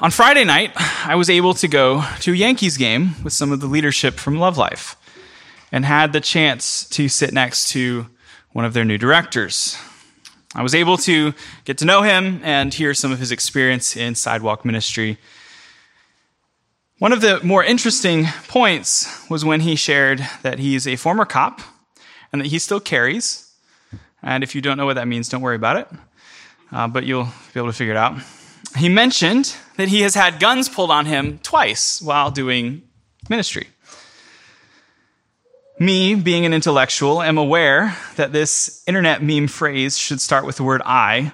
on Friday night, I was able to go to a Yankees game with some of the leadership from Love Life and had the chance to sit next to one of their new directors. I was able to get to know him and hear some of his experience in sidewalk ministry. One of the more interesting points was when he shared that he's a former cop and that he still carries. And if you don't know what that means, don't worry about it, uh, but you'll be able to figure it out. He mentioned that he has had guns pulled on him twice while doing ministry. Me, being an intellectual, am aware that this internet meme phrase should start with the word I,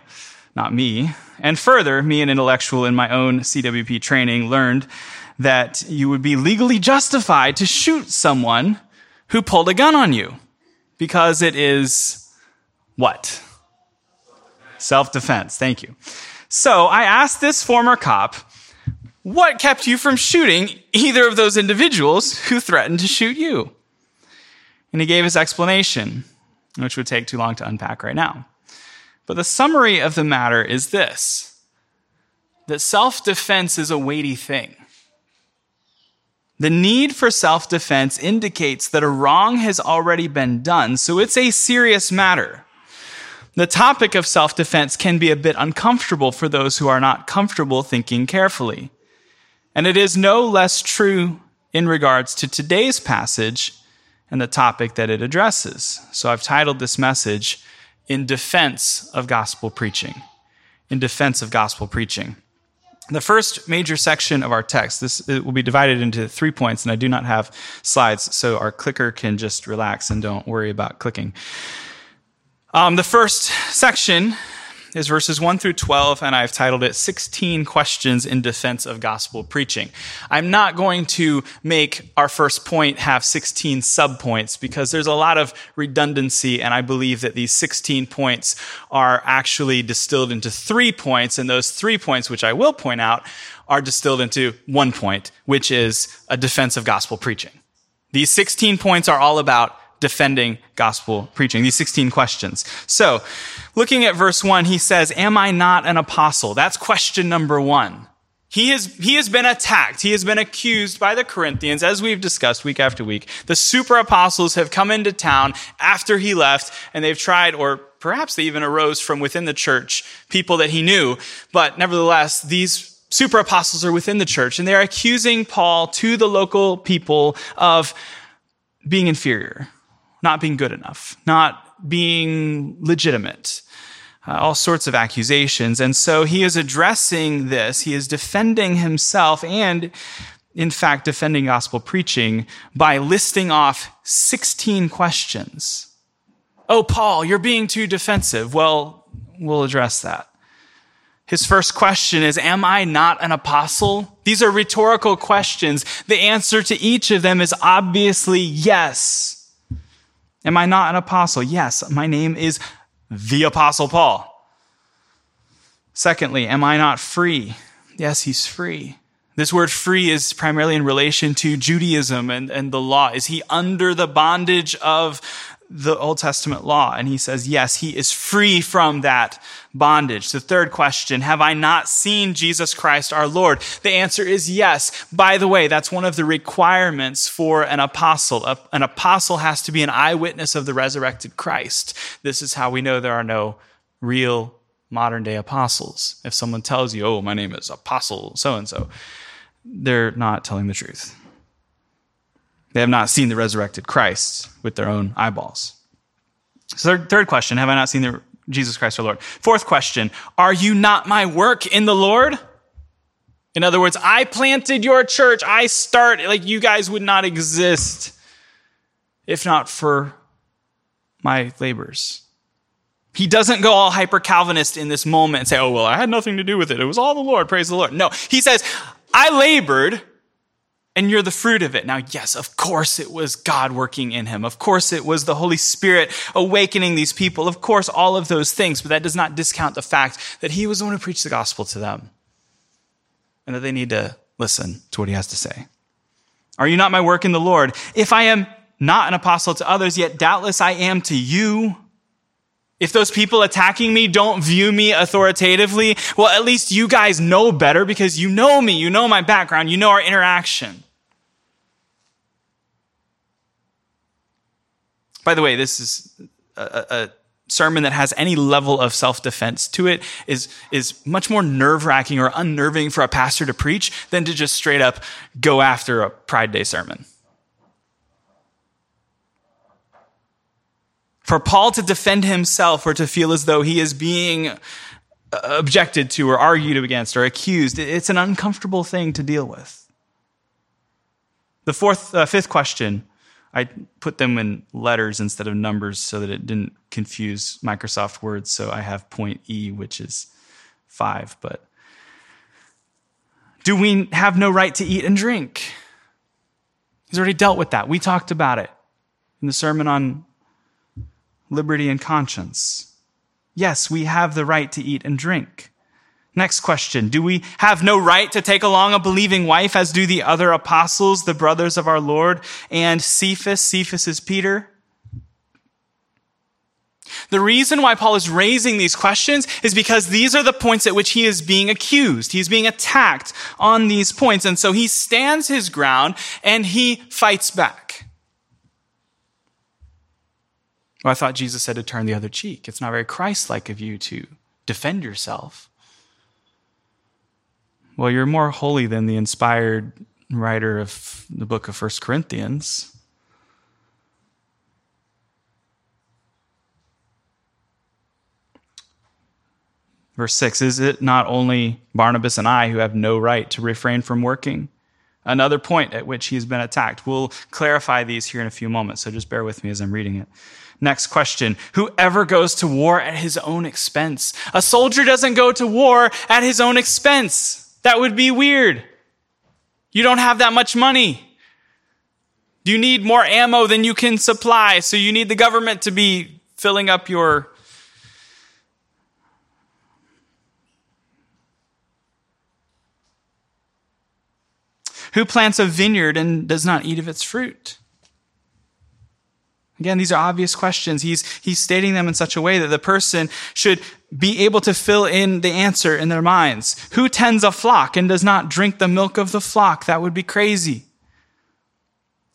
not me. And further, me, an intellectual in my own CWP training, learned that you would be legally justified to shoot someone who pulled a gun on you because it is what? Self defense. Thank you. So I asked this former cop, what kept you from shooting either of those individuals who threatened to shoot you? And he gave his explanation, which would take too long to unpack right now. But the summary of the matter is this that self defense is a weighty thing. The need for self defense indicates that a wrong has already been done, so it's a serious matter. The topic of self defense can be a bit uncomfortable for those who are not comfortable thinking carefully. And it is no less true in regards to today's passage and the topic that it addresses. So I've titled this message, In Defense of Gospel Preaching. In Defense of Gospel Preaching. The first major section of our text, this will be divided into three points, and I do not have slides, so our clicker can just relax and don't worry about clicking. Um, the first section is verses 1 through 12, and I've titled it 16 Questions in Defense of Gospel Preaching. I'm not going to make our first point have 16 subpoints because there's a lot of redundancy, and I believe that these 16 points are actually distilled into three points, and those three points, which I will point out, are distilled into one point, which is a defense of gospel preaching. These 16 points are all about defending gospel preaching. These 16 questions. So, looking at verse 1, he says, Am I not an apostle? That's question number one. He has, he has been attacked. He has been accused by the Corinthians, as we've discussed week after week. The super apostles have come into town after he left, and they've tried, or perhaps they even arose from within the church, people that he knew. But nevertheless, these super apostles are within the church, and they're accusing Paul to the local people of being inferior, not being good enough, not being legitimate, uh, all sorts of accusations. And so he is addressing this. He is defending himself and, in fact, defending gospel preaching by listing off 16 questions. Oh, Paul, you're being too defensive. Well, we'll address that. His first question is, Am I not an apostle? These are rhetorical questions. The answer to each of them is obviously yes. Am I not an apostle? Yes, my name is the Apostle Paul. Secondly, am I not free? Yes, he's free. This word free is primarily in relation to Judaism and, and the law. Is he under the bondage of the Old Testament law? And he says, yes, he is free from that bondage. The third question, have I not seen Jesus Christ our Lord? The answer is yes. By the way, that's one of the requirements for an apostle. An apostle has to be an eyewitness of the resurrected Christ. This is how we know there are no real modern day apostles. If someone tells you, oh, my name is apostle so and so, they're not telling the truth. They have not seen the resurrected Christ with their own eyeballs. So, third, third question Have I not seen the Jesus Christ our Lord? Fourth question Are you not my work in the Lord? In other words, I planted your church. I start, like you guys would not exist if not for my labors. He doesn't go all hyper Calvinist in this moment and say, oh, well, I had nothing to do with it. It was all the Lord. Praise the Lord. No, he says, I labored and you're the fruit of it. Now, yes, of course it was God working in him. Of course it was the Holy Spirit awakening these people. Of course, all of those things, but that does not discount the fact that he was the one who preached the gospel to them and that they need to listen to what he has to say. Are you not my work in the Lord? If I am not an apostle to others, yet doubtless I am to you. If those people attacking me don't view me authoritatively, well, at least you guys know better because you know me, you know my background, you know our interaction. By the way, this is a, a sermon that has any level of self-defense to it is, is much more nerve-wracking or unnerving for a pastor to preach than to just straight up go after a Pride Day sermon. For Paul to defend himself or to feel as though he is being uh, objected to or argued against or accused, it's an uncomfortable thing to deal with. The fourth, uh, fifth question, I put them in letters instead of numbers so that it didn't confuse Microsoft Word. So I have point E, which is five. But do we have no right to eat and drink? He's already dealt with that. We talked about it in the sermon on liberty and conscience. Yes, we have the right to eat and drink. Next question. Do we have no right to take along a believing wife as do the other apostles, the brothers of our Lord, and Cephas? Cephas is Peter. The reason why Paul is raising these questions is because these are the points at which he is being accused. He's being attacked on these points. And so he stands his ground and he fights back. Well, I thought Jesus said to turn the other cheek. It's not very Christ like of you to defend yourself. Well, you're more holy than the inspired writer of the book of First Corinthians. Verse 6 Is it not only Barnabas and I who have no right to refrain from working? Another point at which he's been attacked. We'll clarify these here in a few moments, so just bear with me as I'm reading it. Next question. Whoever goes to war at his own expense? A soldier doesn't go to war at his own expense. That would be weird. You don't have that much money. You need more ammo than you can supply, so you need the government to be filling up your Who plants a vineyard and does not eat of its fruit? Again, these are obvious questions. He's, he's stating them in such a way that the person should be able to fill in the answer in their minds. Who tends a flock and does not drink the milk of the flock? That would be crazy.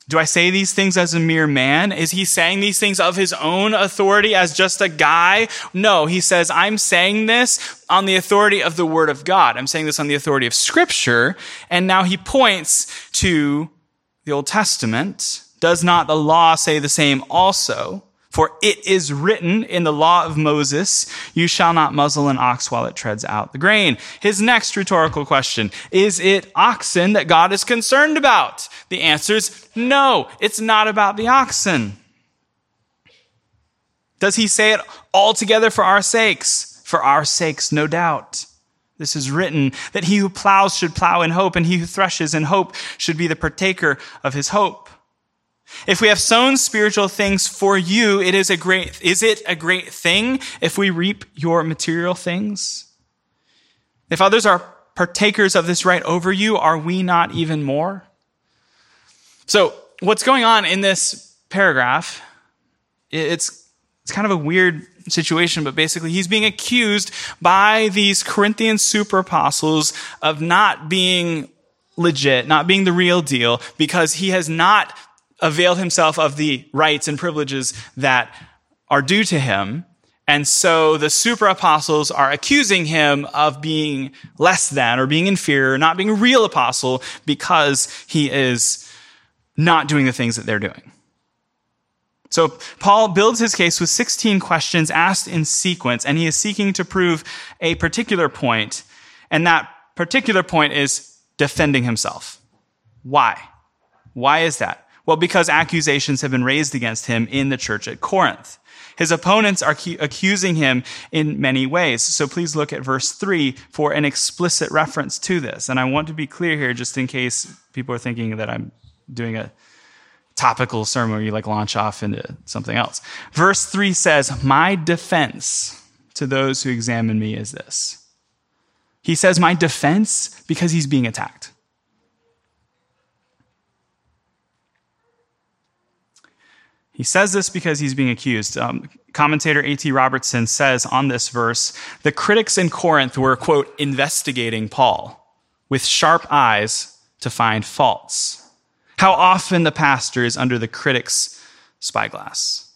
Do I say these things as a mere man? Is he saying these things of his own authority as just a guy? No, he says, I'm saying this on the authority of the word of God. I'm saying this on the authority of scripture. And now he points to the Old Testament does not the law say the same also? For it is written in the law of Moses, you shall not muzzle an ox while it treads out the grain. His next rhetorical question, is it oxen that God is concerned about? The answer is no, it's not about the oxen. Does he say it altogether for our sakes? For our sakes, no doubt. This is written that he who plows should plow in hope, and he who threshes in hope should be the partaker of his hope. If we have sown spiritual things for you, it is a great, is it a great thing if we reap your material things? If others are partakers of this right over you, are we not even more? So what's going on in this paragraph? It's, it's kind of a weird situation, but basically he's being accused by these Corinthian super apostles of not being legit, not being the real deal, because he has not availed himself of the rights and privileges that are due to him. And so the super apostles are accusing him of being less than or being inferior, not being a real apostle because he is not doing the things that they're doing. So Paul builds his case with 16 questions asked in sequence, and he is seeking to prove a particular point, and that particular point is defending himself. Why? Why is that? Well, because accusations have been raised against him in the church at Corinth. His opponents are accusing him in many ways. So please look at verse 3 for an explicit reference to this. And I want to be clear here just in case people are thinking that I'm doing a topical sermon where you like launch off into something else. Verse 3 says, My defense to those who examine me is this. He says, My defense because he's being attacked. He says this because he's being accused. Um, commentator A.T. Robertson says on this verse the critics in Corinth were, quote, investigating Paul with sharp eyes to find faults. How often the pastor is under the critic's spyglass.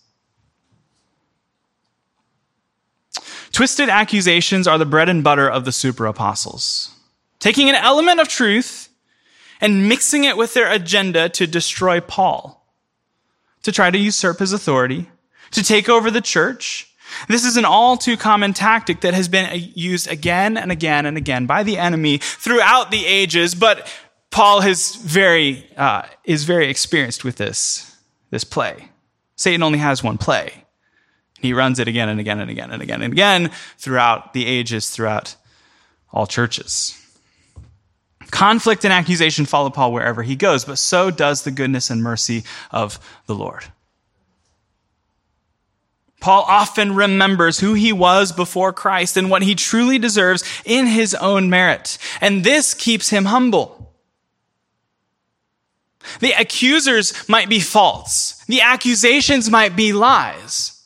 Twisted accusations are the bread and butter of the super apostles. Taking an element of truth and mixing it with their agenda to destroy Paul to try to usurp his authority, to take over the church. This is an all too common tactic that has been used again and again and again by the enemy throughout the ages, but Paul has very, uh, is very experienced with this, this play. Satan only has one play. He runs it again and again and again and again and again throughout the ages, throughout all churches. Conflict and accusation follow Paul wherever he goes, but so does the goodness and mercy of the Lord. Paul often remembers who he was before Christ and what he truly deserves in his own merit. And this keeps him humble. The accusers might be false. The accusations might be lies.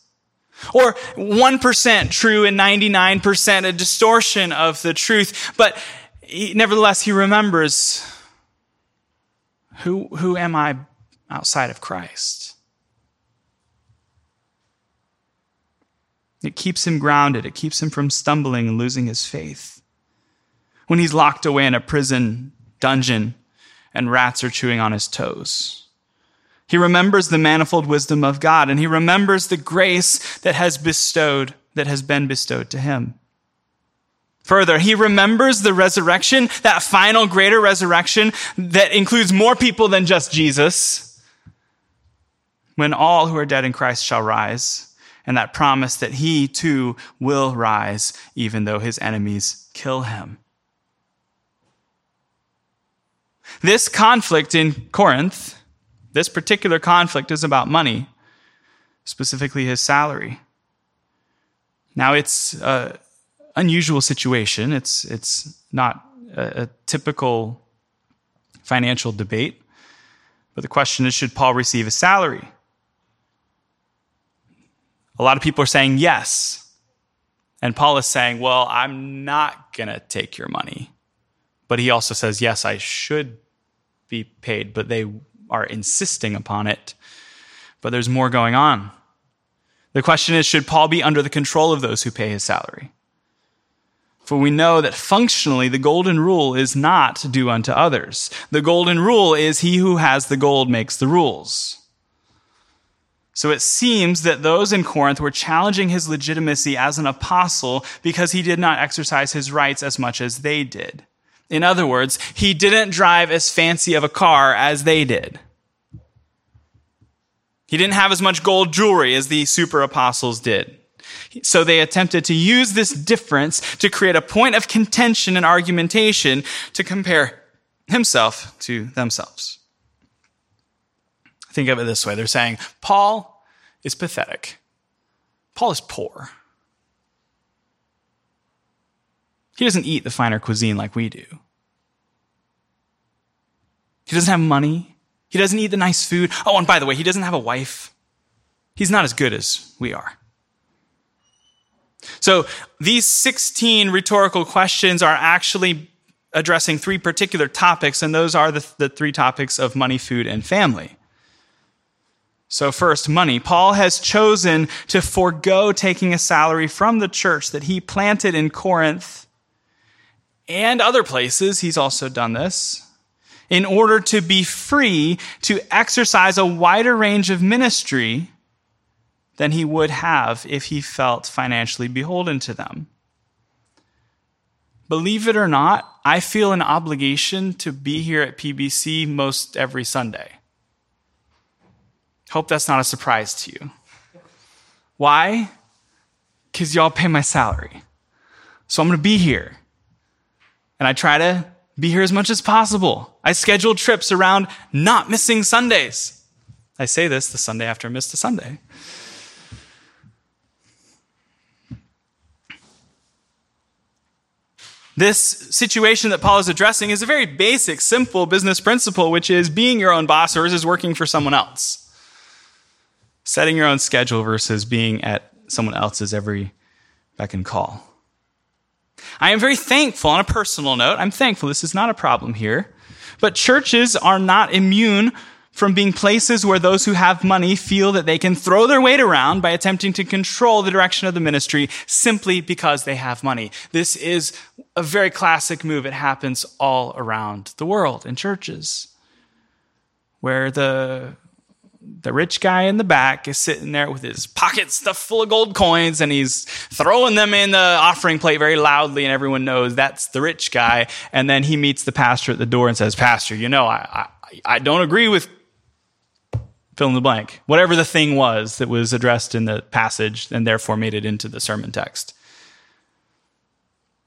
Or 1% true and 99% a distortion of the truth. But he, nevertheless, he remembers who, who am I outside of Christ? It keeps him grounded. It keeps him from stumbling and losing his faith. When he's locked away in a prison dungeon and rats are chewing on his toes. He remembers the manifold wisdom of God and he remembers the grace that has bestowed, that has been bestowed to him. Further, he remembers the resurrection, that final greater resurrection that includes more people than just Jesus, when all who are dead in Christ shall rise, and that promise that he too will rise, even though his enemies kill him. This conflict in Corinth, this particular conflict is about money, specifically his salary. Now, it's uh, unusual situation. It's, it's not a, a typical financial debate. But the question is should Paul receive a salary? A lot of people are saying yes. And Paul is saying, well, I'm not going to take your money. But he also says, yes, I should be paid, but they are insisting upon it. But there's more going on. The question is, should Paul be under the control of those who pay his salary? For we know that functionally the golden rule is not do unto others. The golden rule is he who has the gold makes the rules. So it seems that those in Corinth were challenging his legitimacy as an apostle because he did not exercise his rights as much as they did. In other words, he didn't drive as fancy of a car as they did. He didn't have as much gold jewelry as the super apostles did. So they attempted to use this difference to create a point of contention and argumentation to compare himself to themselves. Think of it this way they're saying, Paul is pathetic, Paul is poor. He doesn't eat the finer cuisine like we do. He doesn't have money. He doesn't eat the nice food. Oh, and by the way, he doesn't have a wife. He's not as good as we are. So these 16 rhetorical questions are actually addressing three particular topics, and those are the, the three topics of money, food, and family. So, first, money. Paul has chosen to forego taking a salary from the church that he planted in Corinth and other places. He's also done this in order to be free to exercise a wider range of ministry than he would have if he felt financially beholden to them. Believe it or not, I feel an obligation to be here at PBC most every Sunday. Hope that's not a surprise to you. Why? Because y'all pay my salary. So I'm going to be here. And I try to be here as much as possible. I schedule trips around not missing Sundays. I say this the Sunday after I missed a Sunday. This situation that Paul is addressing is a very basic, simple business principle, which is being your own boss versus working for someone else. Setting your own schedule versus being at someone else's every beck and call. I am very thankful on a personal note. I'm thankful this is not a problem here. But churches are not immune from being places where those who have money feel that they can throw their weight around by attempting to control the direction of the ministry simply because they have money. This is a very classic move. It happens all around the world in churches where the the rich guy in the back is sitting there with his pocket stuffed full of gold coins and he's throwing them in the offering plate very loudly and everyone knows that's the rich guy and then he meets the pastor at the door and says pastor you know i i, I don't agree with fill in the blank whatever the thing was that was addressed in the passage and therefore made it into the sermon text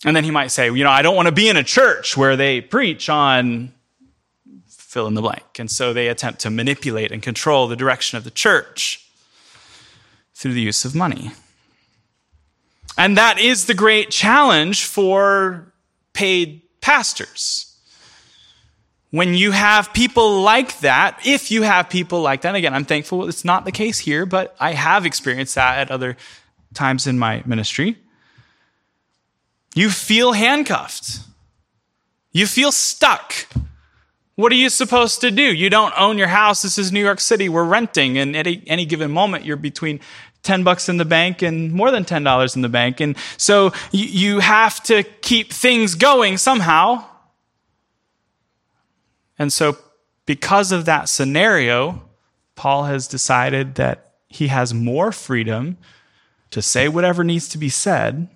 and then he might say you know i don't want to be in a church where they preach on fill in the blank. And so they attempt to manipulate and control the direction of the church through the use of money. And that is the great challenge for paid pastors. When you have people like that, if you have people like that, again, I'm thankful it's not the case here, but I have experienced that at other times in my ministry. You feel handcuffed. You feel stuck. What are you supposed to do? You don't own your house. This is New York City. We're renting. And at any given moment, you're between 10 bucks in the bank and more than $10 in the bank. And so you have to keep things going somehow. And so, because of that scenario, Paul has decided that he has more freedom to say whatever needs to be said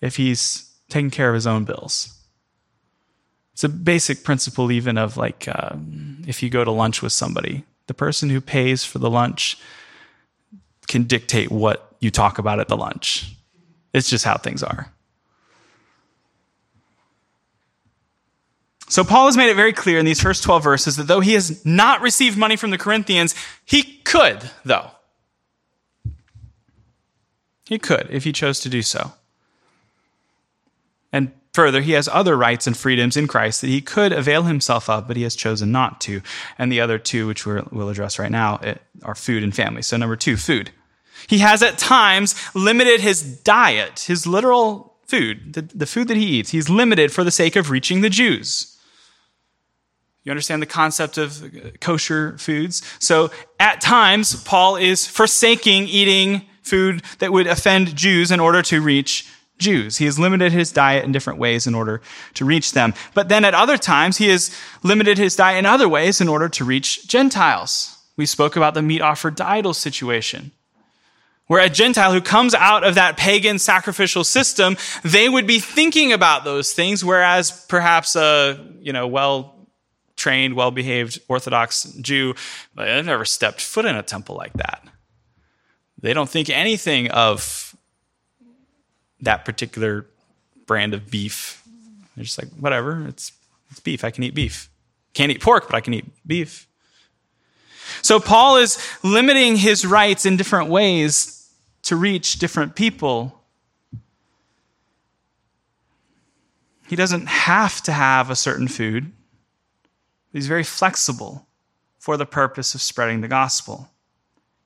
if he's taking care of his own bills. It's a basic principle, even of like uh, if you go to lunch with somebody, the person who pays for the lunch can dictate what you talk about at the lunch. It's just how things are. So, Paul has made it very clear in these first 12 verses that though he has not received money from the Corinthians, he could, though. He could if he chose to do so. And Further, he has other rights and freedoms in Christ that he could avail himself of, but he has chosen not to. And the other two, which we will address right now, are food and family. So, number two, food. He has at times limited his diet, his literal food, the, the food that he eats. He's limited for the sake of reaching the Jews. You understand the concept of kosher foods? So, at times, Paul is forsaking eating food that would offend Jews in order to reach Jews. He has limited his diet in different ways in order to reach them. But then at other times, he has limited his diet in other ways in order to reach Gentiles. We spoke about the meat offered to idols situation. Where a Gentile who comes out of that pagan sacrificial system, they would be thinking about those things, whereas perhaps a, you know, well trained, well behaved Orthodox Jew, but they've never stepped foot in a temple like that. They don't think anything of that particular brand of beef. They're just like, whatever, it's, it's beef. I can eat beef. Can't eat pork, but I can eat beef. So Paul is limiting his rights in different ways to reach different people. He doesn't have to have a certain food. He's very flexible for the purpose of spreading the gospel.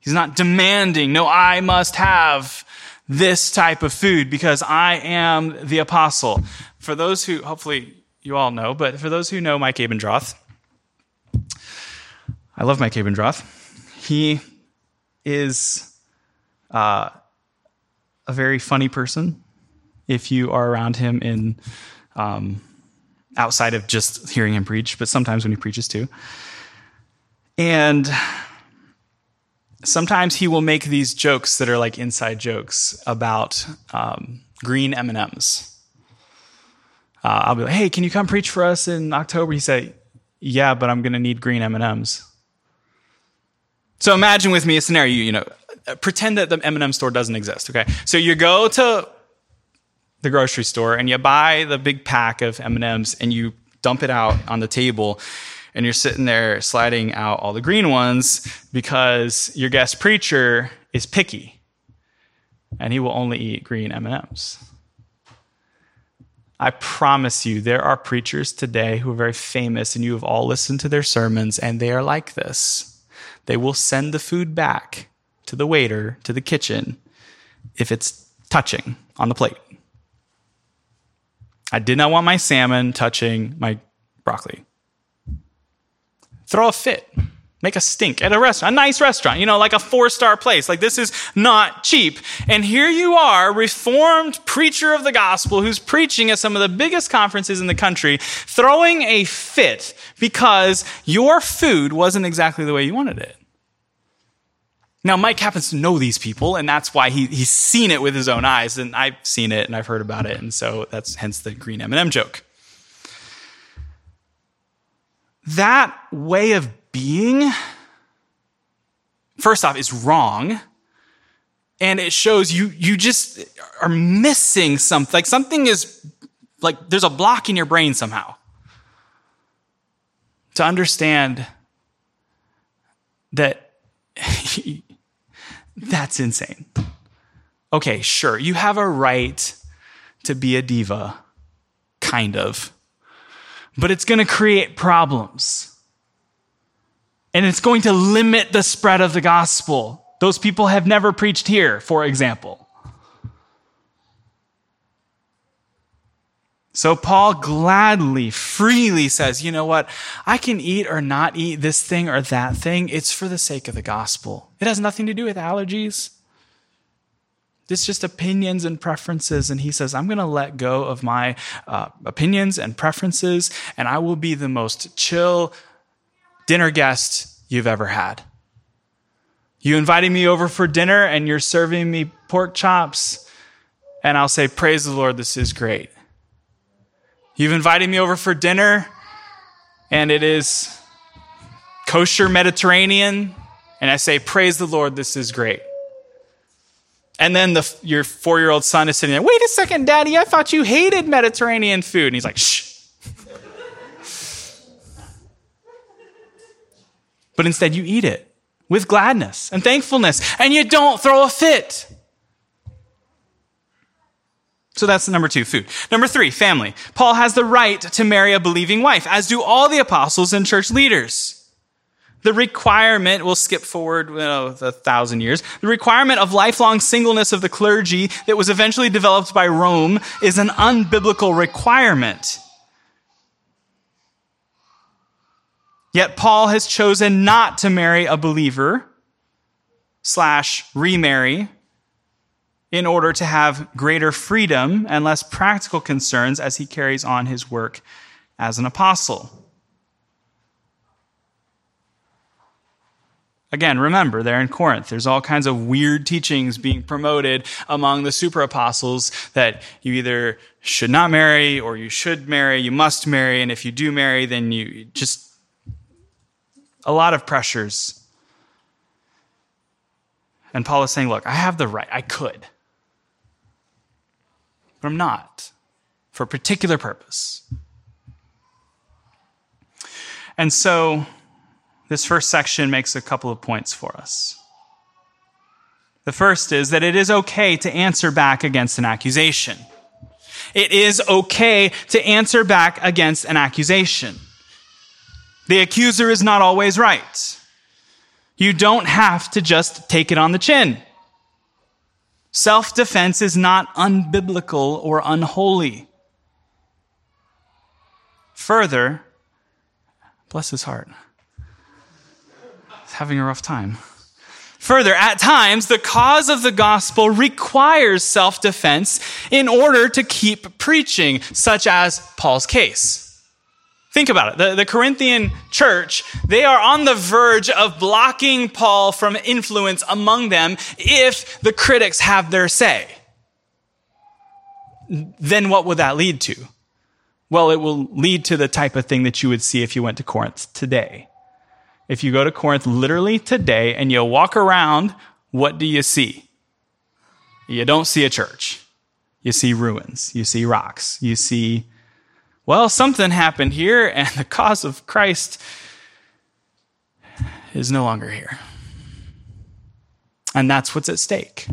He's not demanding, no, I must have this type of food because I am the apostle. For those who, hopefully you all know, but for those who know Mike Abendroth, I love Mike Abendroth. He is uh, a very funny person if you are around him in um, outside of just hearing him preach, but sometimes when he preaches too. And sometimes he will make these jokes that are like inside jokes about um, green M and M's. Uh, I'll be like, "Hey, can you come preach for us in October?" He say, "Yeah, but I'm going to need green M and M's." So imagine with me a scenario. You, know, pretend that the M and M store doesn't exist. Okay, so you go to the grocery store and you buy the big pack of M and M's and you dump it out on the table and you're sitting there sliding out all the green ones because your guest preacher is picky and he will only eat green M&Ms. I promise you there are preachers today who are very famous and you have all listened to their sermons and they are like this. they will send the food back to the waiter, to the kitchen, if it's touching on the plate. I did not want my salmon touching my broccoli. Throw a fit. Make a stink at a restaurant, a nice restaurant, you know, like a four star place. Like this is not cheap. And here you are, reformed preacher of the gospel who's preaching at some of the biggest conferences in the country, throwing a fit because your food wasn't exactly the way you wanted it. Now, Mike happens to know these people, and that's why he, he's seen it with his own eyes, and I've seen it and I've heard about it, and so that's hence the green M&M joke. That way of being, first off, is wrong. And it shows you, you just are missing something. Like something is, like there's a block in your brain somehow. To understand that that's insane. Okay, sure, you have a right to be a diva, kind of, but it's going to create problems. And it's going to limit the spread of the gospel. Those people have never preached here, for example. So Paul gladly, freely says, you know what? I can eat or not eat this thing or that thing. It's for the sake of the gospel. It has nothing to do with allergies. It's just opinions and preferences. And he says, I'm going to let go of my uh, opinions and preferences, and I will be the most chill, dinner guest you've ever had. You invited me over for dinner and you're serving me pork chops, and I'll say, Praise the Lord, this is great. You've invited me over for dinner, and it is kosher Mediterranean, and I say, Praise the Lord, this is great. And then the, your four year old son is sitting there, Wait a second, daddy, I thought you hated Mediterranean food. And he's like, Shh. but instead you eat it with gladness and thankfulness, and you don't throw a fit. So that's number two, food. Number three, family. Paul has the right to marry a believing wife, as do all the apostles and church leaders. The requirement, we'll skip forward well, a thousand years, the requirement of lifelong singleness of the clergy that was eventually developed by Rome is an unbiblical requirement. Yet Paul has chosen not to marry a believer slash remarry in order to have greater freedom and less practical concerns as he carries on his work as an apostle. Again, remember, they're in Corinth. There's all kinds of weird teachings being promoted among the super apostles that you either should not marry or you should marry, you must marry, and if you do marry, then you just a lot of pressures. And Paul is saying, Look, I have the right, I could, I'm not for a particular purpose. And so, this first section makes a couple of points for us. The first is that it is okay to answer back against an accusation. It is okay to answer back against an accusation. The accuser is not always right. You don't have to just take it on the chin. Self defense is not unbiblical or unholy. Further, bless his heart, he's having a rough time. Further, at times, the cause of the gospel requires self defense in order to keep preaching, such as Paul's case. Think about it. The, the Corinthian church, they are on the verge of blocking Paul from influence among them if the critics have their say. Then what would that lead to? Well, it will lead to the type of thing that you would see if you went to Corinth today. If you go to Corinth literally today and you walk around, what do you see? You don't see a church. You see ruins. You see rocks. You see well, something happened here, and the cause of Christ is no longer here. And that's what's at stake.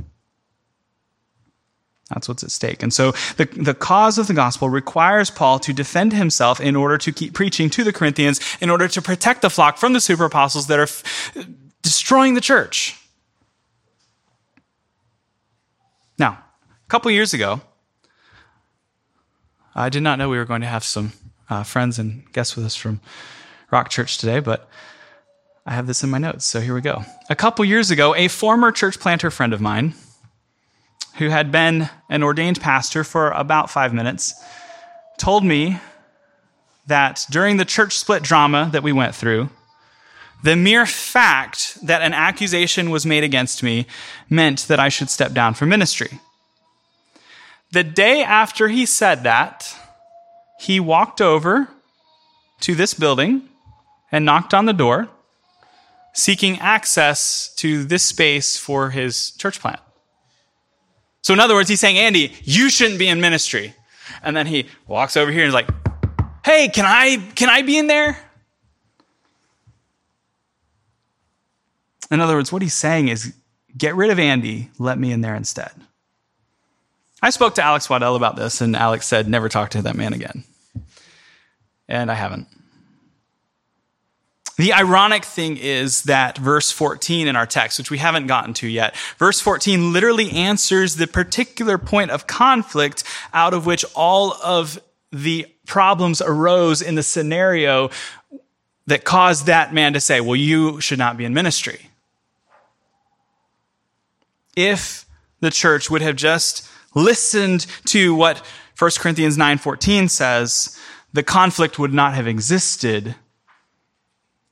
That's what's at stake. And so the, the cause of the gospel requires Paul to defend himself in order to keep preaching to the Corinthians, in order to protect the flock from the super apostles that are f- destroying the church. Now, a couple years ago, I did not know we were going to have some uh, friends and guests with us from Rock Church today, but I have this in my notes, so here we go. A couple years ago, a former church planter friend of mine who had been an ordained pastor for about five minutes, told me that during the church split drama that we went through, the mere fact that an accusation was made against me meant that I should step down from ministry. The day after he said that, he walked over to this building and knocked on the door, seeking access to this space for his church plant. So, in other words, he's saying, Andy, you shouldn't be in ministry. And then he walks over here and is like, hey, can I, can I be in there? In other words, what he's saying is, get rid of Andy, let me in there instead. I spoke to Alex Waddell about this, and Alex said, never talk to that man again. And I haven't. The ironic thing is that verse 14 in our text, which we haven't gotten to yet, verse 14 literally answers the particular point of conflict out of which all of the problems arose in the scenario that caused that man to say, well, you should not be in ministry. If the church would have just listened to what 1 Corinthians 9:14 says, the conflict would not have existed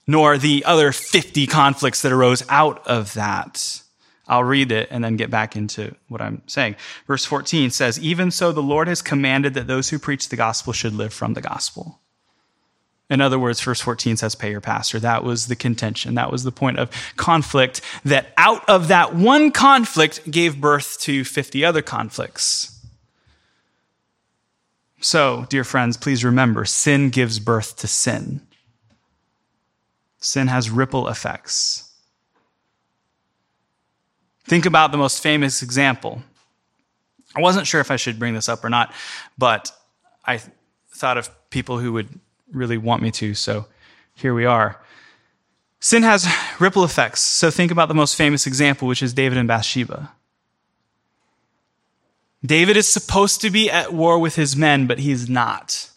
nor the other 50 conflicts that arose out of that. I'll read it and then get back into what I'm saying. Verse 14 says, Even so, the Lord has commanded that those who preach the gospel should live from the gospel. In other words, verse 14 says, Pay your pastor. That was the contention. That was the point of conflict that out of that one conflict gave birth to 50 other conflicts. So, dear friends, please remember sin gives birth to sin sin has ripple effects. Think about the most famous example. I wasn't sure if I should bring this up or not, but I thought of people who would really want me to, so here we are. Sin has ripple effects, so think about the most famous example, which is David and Bathsheba. David is supposed to be at war with his men, but he's not.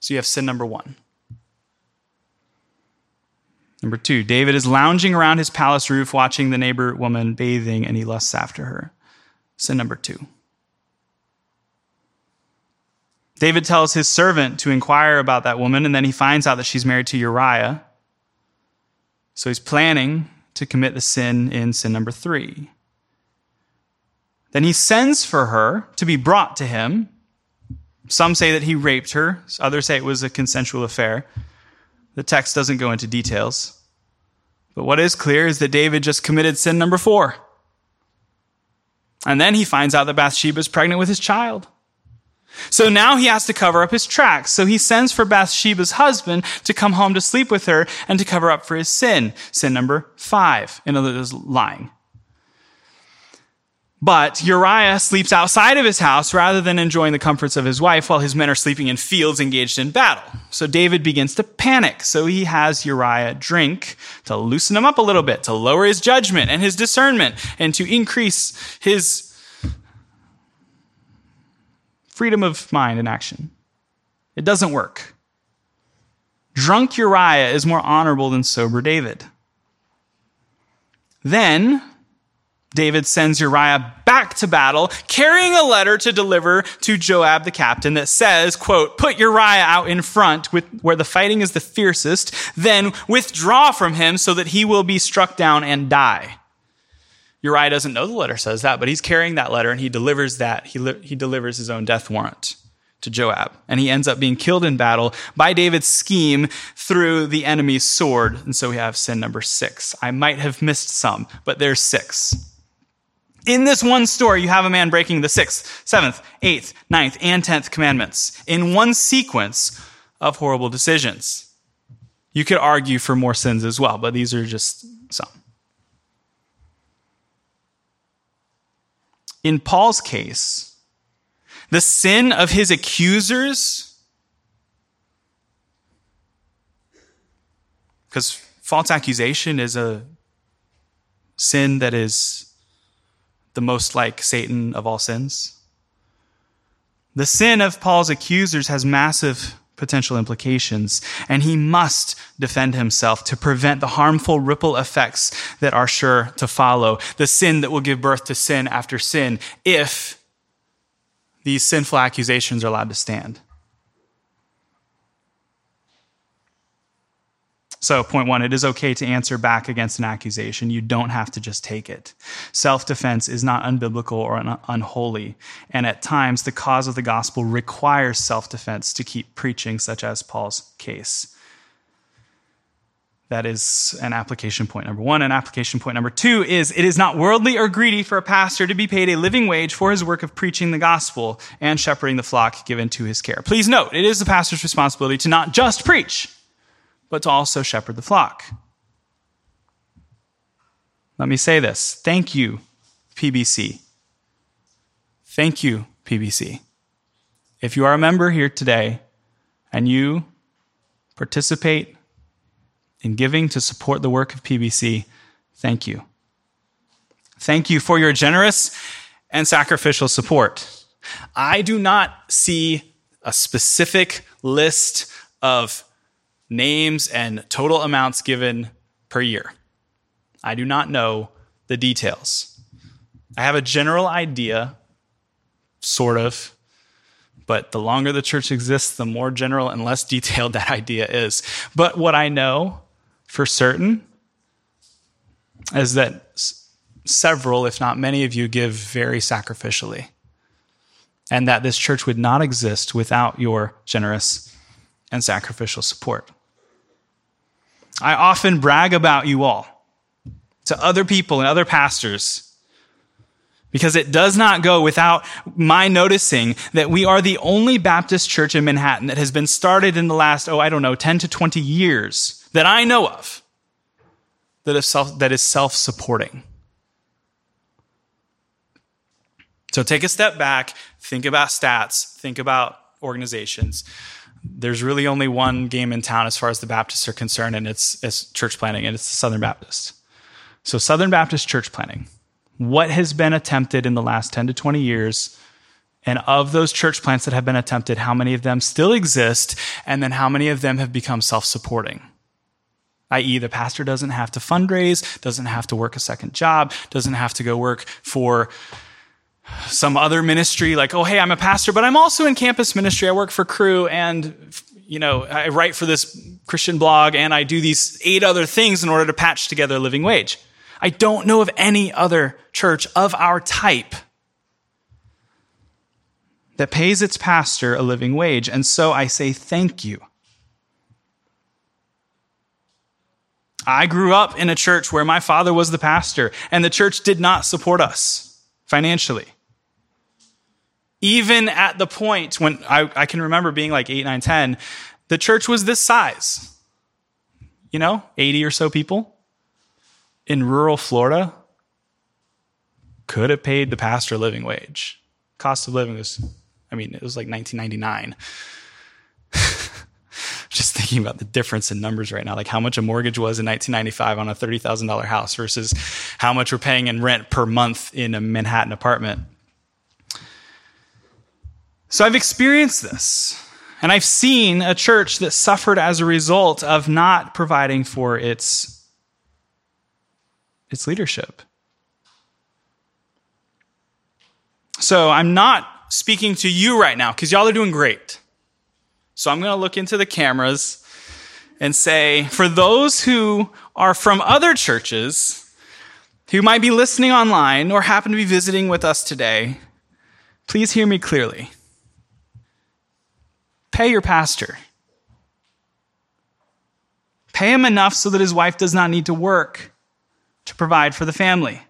So you have sin number one. Number two, David is lounging around his palace roof watching the neighbor woman bathing and he lusts after her. Sin number two. David tells his servant to inquire about that woman and then he finds out that she's married to Uriah. So he's planning to commit the sin in sin number three. Then he sends for her to be brought to him. Some say that he raped her, others say it was a consensual affair. The text doesn't go into details. But what is clear is that David just committed sin number four. And then he finds out that Bathsheba is pregnant with his child. So now he has to cover up his tracks. So he sends for Bathsheba's husband to come home to sleep with her and to cover up for his sin. Sin number five. In other words, lying. But Uriah sleeps outside of his house rather than enjoying the comforts of his wife while his men are sleeping in fields engaged in battle. So David begins to panic. So he has Uriah drink to loosen him up a little bit, to lower his judgment and his discernment, and to increase his freedom of mind and action. It doesn't work. Drunk Uriah is more honorable than sober David. Then David sends Uriah back to battle, carrying a letter to deliver to Joab the captain that says, quote, put Uriah out in front with, where the fighting is the fiercest, then withdraw from him so that he will be struck down and die. Uriah doesn't know the letter says that, but he's carrying that letter and he delivers that. He, li- he delivers his own death warrant to Joab. And he ends up being killed in battle by David's scheme through the enemy's sword. And so we have sin number six. I might have missed some, but there's six. In this one story, you have a man breaking the sixth, seventh, eighth, ninth, and tenth commandments in one sequence of horrible decisions. You could argue for more sins as well, but these are just some. In Paul's case, The sin of his accusers, because false accusation is a sin that is the most like Satan of all sins. The sin of Paul's accusers has massive potential implications, and he must defend himself to prevent the harmful ripple effects that are sure to follow, the sin that will give birth to sin after sin, if these sinful accusations are allowed to stand. So, point one, it is okay to answer back against an accusation. You don't have to just take it. Self defense is not unbiblical or un- unholy. And at times, the cause of the gospel requires self defense to keep preaching, such as Paul's case. That is an application point number one. And application point number two is it is not worldly or greedy for a pastor to be paid a living wage for his work of preaching the gospel and shepherding the flock given to his care. Please note, it is the pastor's responsibility to not just preach but to also shepherd the flock. Let me say this. Thank you, PBC. Thank you, PBC. If you are a member here today and you participate in giving to support the work of PBC, thank you. Thank you for your generous and sacrificial support. I do not see a specific list of names and total amounts given per year. I do not know the details. I have a general idea, sort of, but the longer the church exists, the more general and less detailed that idea is. But what I know for certain is that several, if not many of you, give very sacrificially. And that this church would not exist without your generous and sacrificial support. I often brag about you all to other people and other pastors because it does not go without my noticing that we are the only Baptist church in Manhattan that has been started in the last, oh, I don't know, 10 to 20 years that I know of that is self, that is self-supporting. So take a step back, think about stats, think about organizations there's really only one game in town as far as the Baptists are concerned, and it's, it's church planting, and it's the Southern Baptist. So, Southern Baptist church planting, what has been attempted in the last 10 to 20 years? And of those church plants that have been attempted, how many of them still exist? And then how many of them have become self supporting? i.e., the pastor doesn't have to fundraise, doesn't have to work a second job, doesn't have to go work for some other ministry, like, oh, hey, I'm a pastor, but I'm also in campus ministry. I work for Cru and, you know, I write for this Christian blog and I do these eight other things in order to patch together a living wage. I don't know of any other church of our type that pays its pastor a living wage. And so I say thank you. I grew up in a church where my father was the pastor, and the church did not support us financially even at the point when I, I can remember being like 8, 9, 10, the church was this size. You know, 80 or so people in rural Florida could have paid the pastor living wage. Cost of living was, I mean, it was like 1999. Just thinking about the difference in numbers right now, like how much a mortgage was in 1995 on a $30,000 house versus how much we're paying in rent per month in a Manhattan apartment. So I've experienced this. And I've seen a church that suffered as a result of not providing for its, its leadership. So I'm not speaking to you right now because y'all are doing great. So I'm going to look into the cameras and say, for those who are from other churches who might be listening online or happen to be visiting with us today, please hear me clearly. Pay your pastor. Pay him enough so that his wife does not need to work to provide for the family.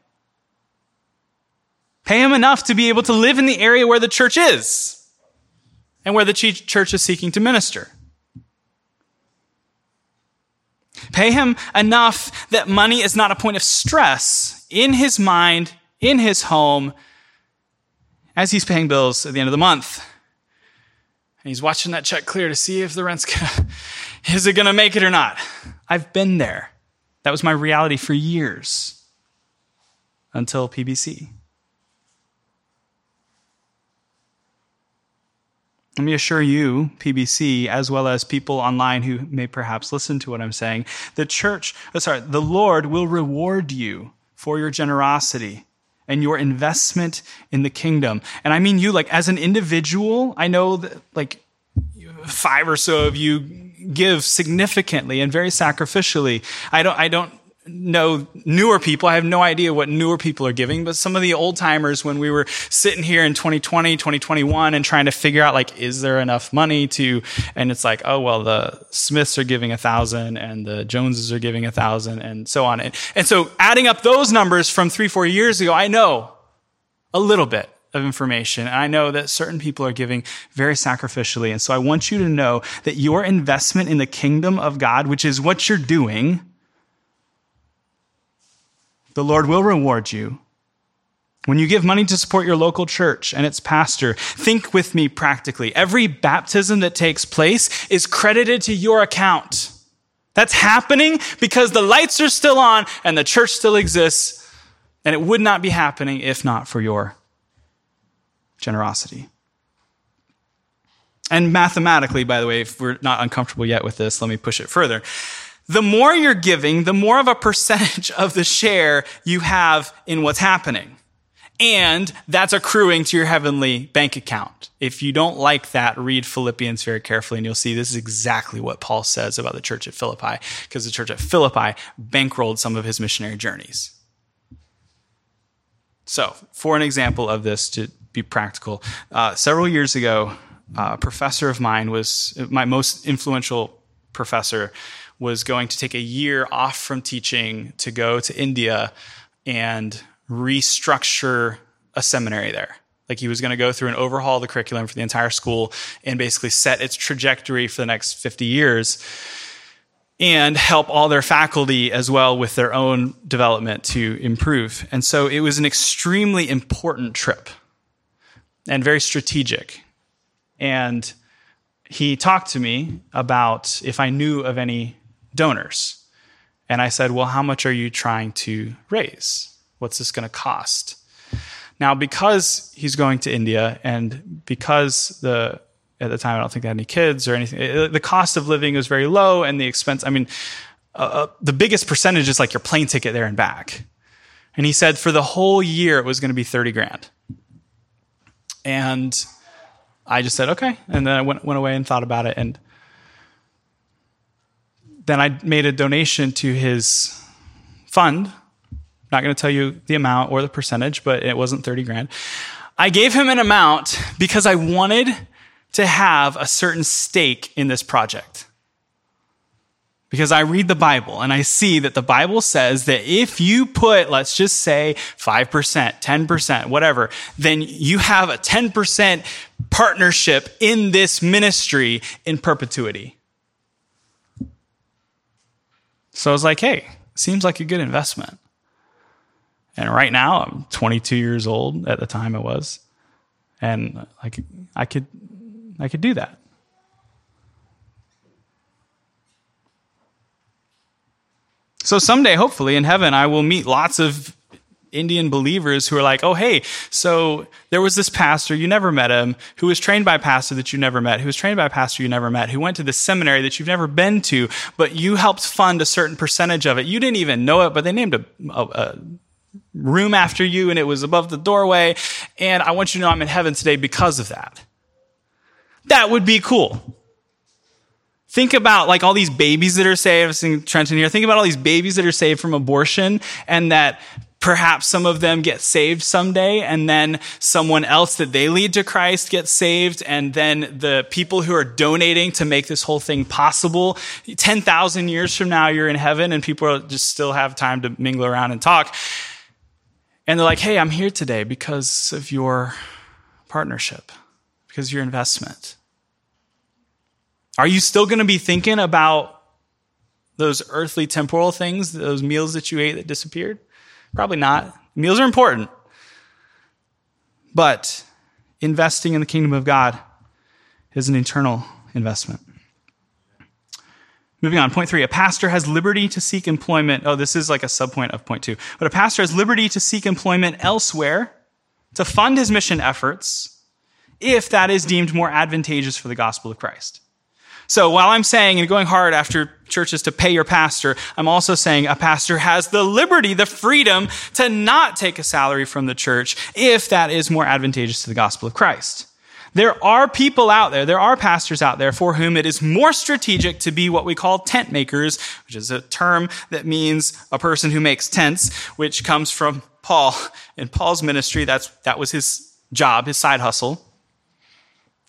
Pay him enough to be able to live in the area where the church is and where the church is seeking to minister. Pay him enough that money is not a point of stress in his mind, in his home, as he's paying bills at the end of the month. And he's watching that check clear to see if the rent's gonna, is it gonna make it or not? I've been there. That was my reality for years until PBC. Let me assure you, PBC, as well as people online who may perhaps listen to what I'm saying, the church, oh, sorry, the Lord will reward you for your generosity and your investment in the kingdom. And I mean you, like as an individual, I know that like five or so of you give significantly and very sacrificially. I don't, I don't know newer people. I have no idea what newer people are giving, but some of the old timers, when we were sitting here in 2020, 2021 and trying to figure out like, is there enough money to, and it's like, oh, well, the Smiths are giving a thousand and the Joneses are giving a thousand and so on. And, and so adding up those numbers from three, four years ago, I know a little bit of information. And I know that certain people are giving very sacrificially. And so I want you to know that your investment in the kingdom of God, which is what you're doing, the Lord will reward you. When you give money to support your local church and its pastor, think with me practically. Every baptism that takes place is credited to your account. That's happening because the lights are still on and the church still exists, and it would not be happening if not for your generosity. And mathematically, by the way, if we're not uncomfortable yet with this, let me push it further the more you're giving, the more of a percentage of the share you have in what's happening. And that's accruing to your heavenly bank account. If you don't like that, read Philippians very carefully and you'll see this is exactly what Paul says about the church at Philippi, because the church at Philippi bankrolled some of his missionary journeys. So, for an example of this, to be practical, uh, several years ago, uh, a professor of mine was my most influential professor was going to take a year off from teaching to go to India and restructure a seminary there. Like he was going to go through and overhaul the curriculum for the entire school and basically set its trajectory for the next 50 years and help all their faculty as well with their own development to improve. And so it was an extremely important trip and very strategic. And he talked to me about if I knew of any donors. And I said, Well, how much are you trying to raise? What's this going to cost? Now, because he's going to India and because the at the time I don't think they had any kids or anything, the cost of living was very low and the expense, I mean, uh, uh, the biggest percentage is like your plane ticket there and back. And he said for the whole year it was going to be 30 grand. And I just said, okay. And then I went, went away and thought about it. And then I made a donation to his fund. I'm Not going to tell you the amount or the percentage, but it wasn't 30 grand. I gave him an amount because I wanted to have a certain stake in this project. Because I read the Bible and I see that the Bible says that if you put, let's just say 5%, 10%, whatever, then you have a 10% partnership in this ministry in perpetuity. So I was like, hey, seems like a good investment. And right now I'm 22 years old at the time I was. And like I could I could do that. So someday, hopefully, in heaven, I will meet lots of Indian believers who are like, oh, hey, so there was this pastor, you never met him, who was trained by a pastor that you never met, who was trained by a pastor you never met, who went to this seminary that you've never been to, but you helped fund a certain percentage of it. You didn't even know it, but they named a, a, a room after you and it was above the doorway. And I want you to know I'm in heaven today because of that. That would be cool. Think about like all these babies that are saved. Seeing Trenton here. Think about all these babies that are saved from abortion and that Perhaps some of them get saved someday and then someone else that they lead to Christ gets saved. And then the people who are donating to make this whole thing possible, 10,000 years from now, you're in heaven and people just still have time to mingle around and talk. And they're like, Hey, I'm here today because of your partnership, because of your investment. Are you still going to be thinking about those earthly temporal things, those meals that you ate that disappeared? Probably not. Meals are important. But investing in the kingdom of God is an eternal investment. Moving on, point three. A pastor has liberty to seek employment. Oh, this is like a subpoint of point two. But a pastor has liberty to seek employment elsewhere to fund his mission efforts if that is deemed more advantageous for the gospel of Christ. So while I'm saying and going hard after churches to pay your pastor, I'm also saying a pastor has the liberty, the freedom to not take a salary from the church if that is more advantageous to the gospel of Christ. There are people out there, there are pastors out there for whom it is more strategic to be what we call tent makers, which is a term that means a person who makes tents, which comes from Paul. In Paul's ministry, that's, that was his job, his side hustle.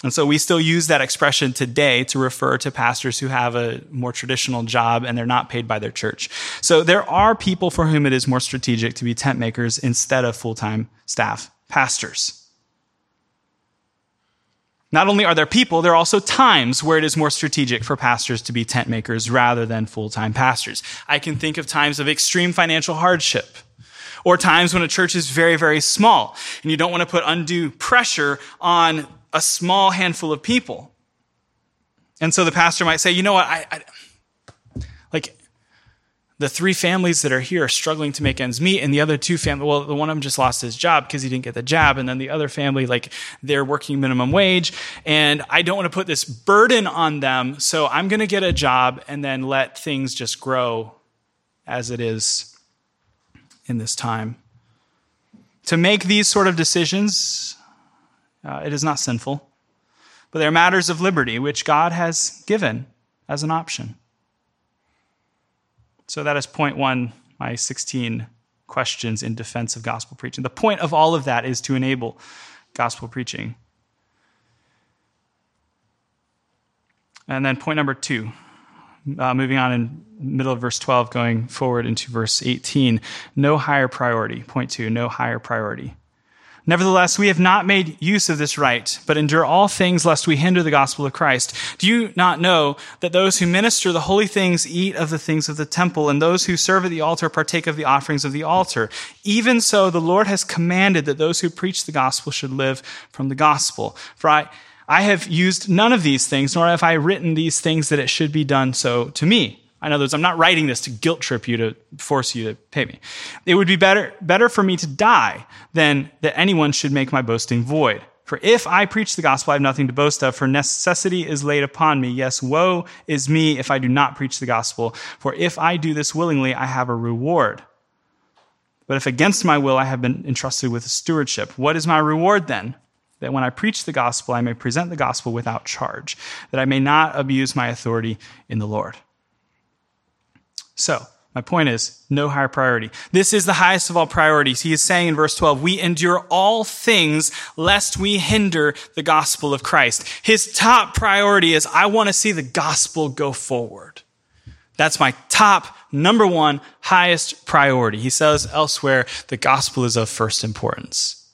And so we still use that expression today to refer to pastors who have a more traditional job and they're not paid by their church. So there are people for whom it is more strategic to be tent makers instead of full-time staff pastors. Not only are there people, there are also times where it is more strategic for pastors to be tent makers rather than full time pastors. I can think of times of extreme financial hardship or times when a church is very, very small and you don't want to put undue pressure on a small handful of people. And so the pastor might say, you know what, I, I like, the three families that are here are struggling to make ends meet and the other two families well the one of them just lost his job because he didn't get the job and then the other family like they're working minimum wage and i don't want to put this burden on them so i'm going to get a job and then let things just grow as it is in this time to make these sort of decisions uh, it is not sinful but they're matters of liberty which god has given as an option so that is point one, my 16 questions in defense of gospel preaching. The point of all of that is to enable gospel preaching. And then point number two, uh, moving on in middle of verse 12, going forward into verse 18, no higher priority. Point two, no higher priority. Nevertheless, we have not made use of this right, but endure all things lest we hinder the gospel of Christ. Do you not know that those who minister the holy things eat of the things of the temple, and those who serve at the altar partake of the offerings of the altar? Even so, the Lord has commanded that those who preach the gospel should live from the gospel. For I, I have used none of these things, nor have I written these things that it should be done so to me. In other words, I'm not writing this to guilt trip you to force you to pay me. It would be better, better for me to die than that anyone should make my boasting void. For if I preach the gospel, I have nothing to boast of, for necessity is laid upon me. Yes, woe is me if I do not preach the gospel. For if I do this willingly, I have a reward. But if against my will I have been entrusted with a stewardship, what is my reward then? That when I preach the gospel, I may present the gospel without charge, that I may not abuse my authority in the Lord. So, my point is, no higher priority. This is the highest of all priorities. He is saying in verse 12, we endure all things lest we hinder the gospel of Christ. His top priority is, I want to see the gospel go forward. That's my top, number one, highest priority. He says elsewhere, the gospel is of first importance.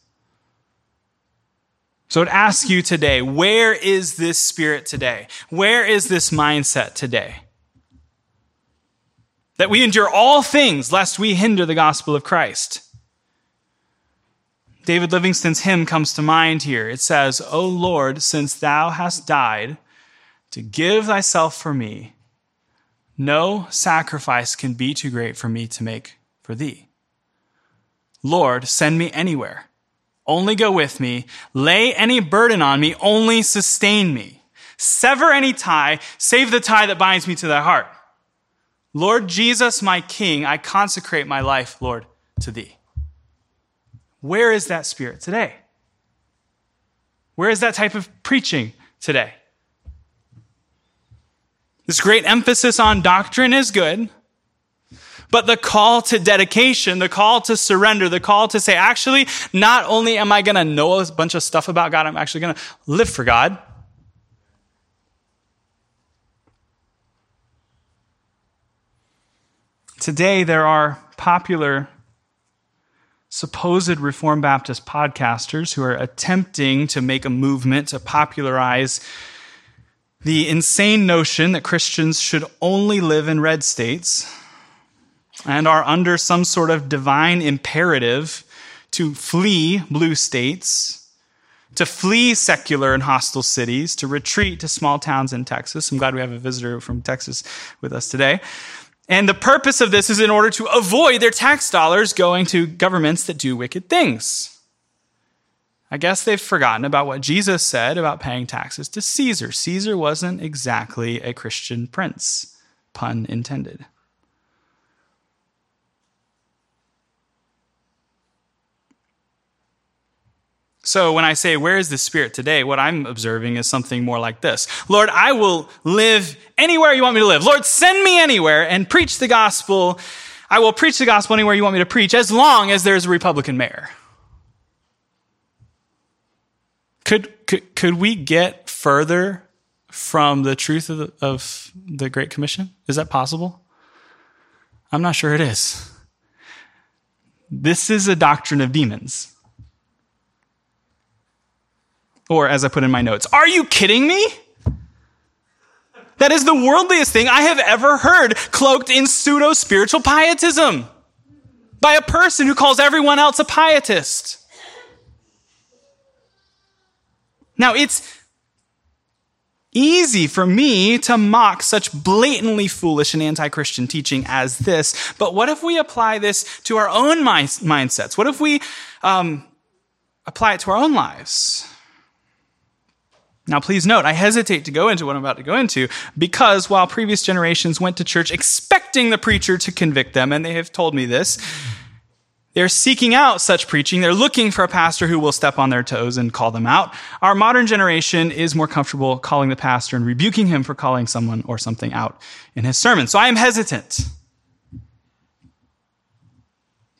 So I'd ask you today, where is this spirit today? Where is this mindset today? That we endure all things lest we hinder the gospel of Christ. David Livingstone's hymn comes to mind here. It says, O Lord, since thou hast died to give thyself for me, no sacrifice can be too great for me to make for thee. Lord, send me anywhere. Only go with me. Lay any burden on me. Only sustain me. Sever any tie, save the tie that binds me to thy heart. Lord Jesus, my King, I consecrate my life, Lord, to thee. Where is that spirit today? Where is that type of preaching today? This great emphasis on doctrine is good, but the call to dedication, the call to surrender, the call to say, actually, not only am I going to know a bunch of stuff about God, I'm actually going to live for God. Today, there are popular supposed Reformed Baptist podcasters who are attempting to make a movement to popularize the insane notion that Christians should only live in red states and are under some sort of divine imperative to flee blue states to flee secular and hostile cities, to retreat to small towns in Texas. I'm glad we have a visitor from Texas with us today. And the purpose of this is in order to avoid their tax dollars going to governments that do wicked things. I guess they've forgotten about what Jesus said about paying taxes to Caesar. Caesar wasn't exactly a Christian prince, pun intended. So when I say, Where is the Spirit today? what I'm observing is something more like this Lord, I will live anywhere you want me to live. Lord, send me anywhere and preach the gospel. I will preach the gospel anywhere you want me to preach as long as there's a Republican mayor. Could, could, could we get further from the truth of the, of the Great Commission? Is that possible? I'm not sure it is. This is a doctrine of demons. Or, as I put in my notes, are you kidding me? That is the worldliest thing I have ever heard, cloaked in pseudo spiritual pietism by a person who calls everyone else a pietist. Now, it's easy for me to mock such blatantly foolish and anti Christian teaching as this, but what if we apply this to our own mindsets? What if we um, apply it to our own lives? Now, please note, I hesitate to go into what I'm about to go into because while previous generations went to church expecting the preacher to convict them, and they have told me this, they're seeking out such preaching. They're looking for a pastor who will step on their toes and call them out. Our modern generation is more comfortable calling the pastor and rebuking him for calling someone or something out in his sermon. So I am hesitant.